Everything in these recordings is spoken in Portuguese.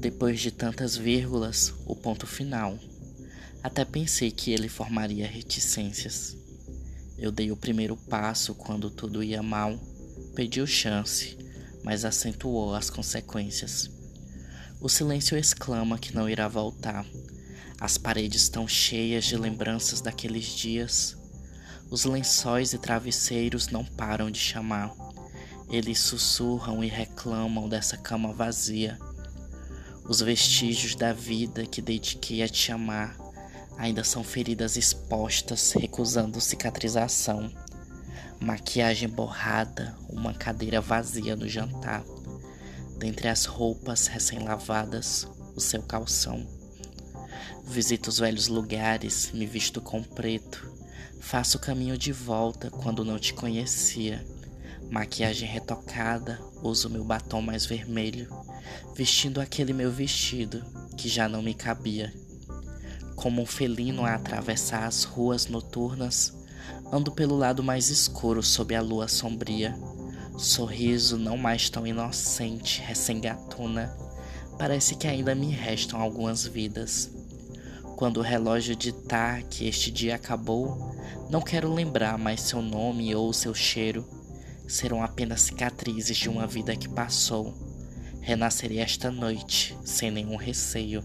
Depois de tantas vírgulas, o ponto final. Até pensei que ele formaria reticências. Eu dei o primeiro passo quando tudo ia mal, pediu chance, mas acentuou as consequências. O silêncio exclama que não irá voltar. As paredes estão cheias de lembranças daqueles dias. Os lençóis e travesseiros não param de chamar. Eles sussurram e reclamam dessa cama vazia. Os vestígios da vida que dediquei a te amar ainda são feridas expostas, recusando cicatrização. Maquiagem borrada, uma cadeira vazia no jantar. Dentre as roupas recém-lavadas, o seu calção. Visito os velhos lugares, me visto com preto. Faço o caminho de volta quando não te conhecia. Maquiagem retocada, uso meu batom mais vermelho, vestindo aquele meu vestido que já não me cabia. Como um felino a atravessar as ruas noturnas, ando pelo lado mais escuro sob a lua sombria. Sorriso não mais tão inocente, recém-gatuna. Parece que ainda me restam algumas vidas. Quando o relógio ditar que este dia acabou, não quero lembrar mais seu nome ou seu cheiro. Serão apenas cicatrizes de uma vida que passou. Renascerei esta noite, sem nenhum receio.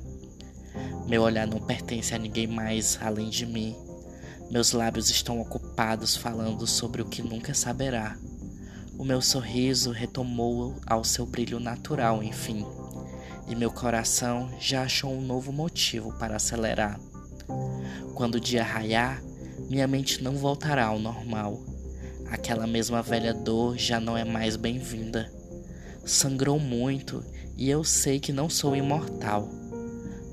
Meu olhar não pertence a ninguém mais além de mim. Meus lábios estão ocupados falando sobre o que nunca saberá. O meu sorriso retomou ao seu brilho natural, enfim, e meu coração já achou um novo motivo para acelerar. Quando o dia raiar, minha mente não voltará ao normal. Aquela mesma velha dor já não é mais bem-vinda. Sangrou muito e eu sei que não sou imortal,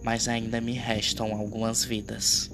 mas ainda me restam algumas vidas.